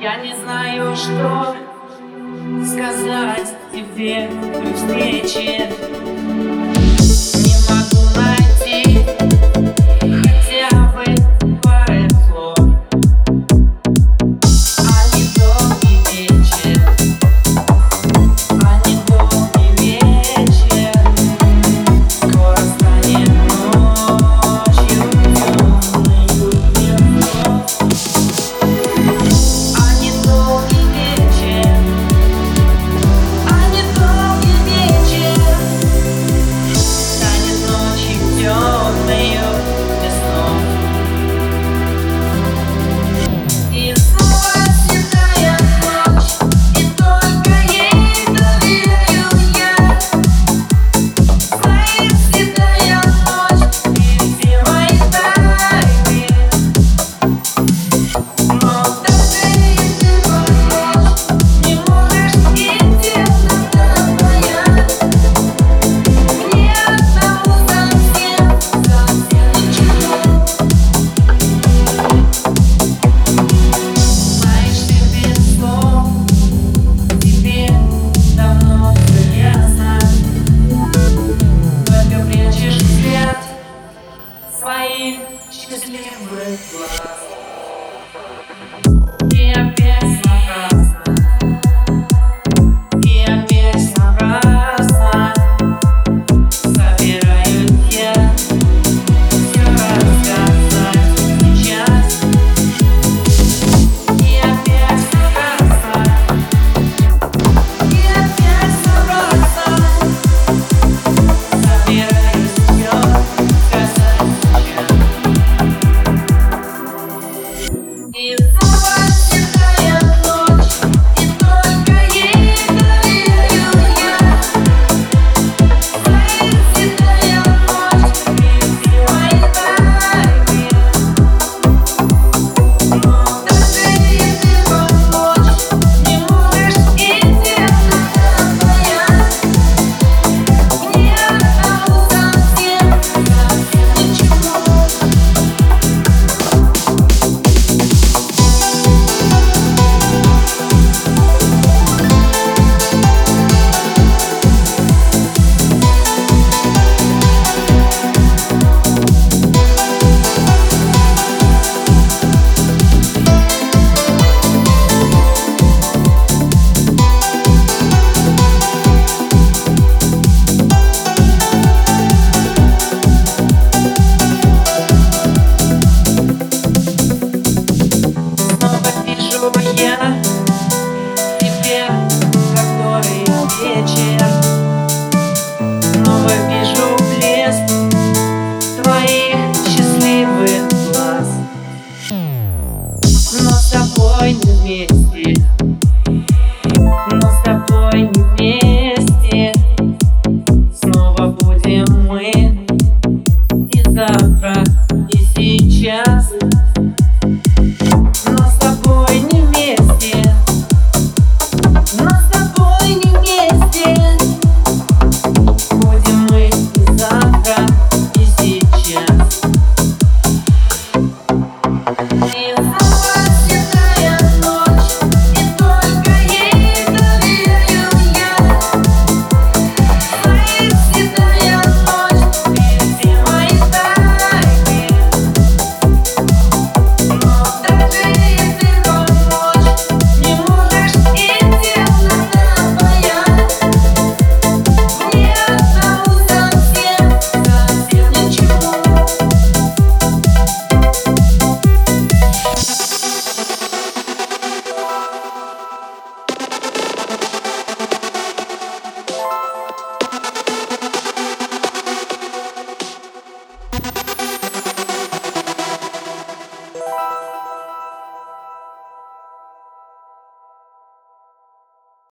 Я не знаю, что сказать тебе при встрече.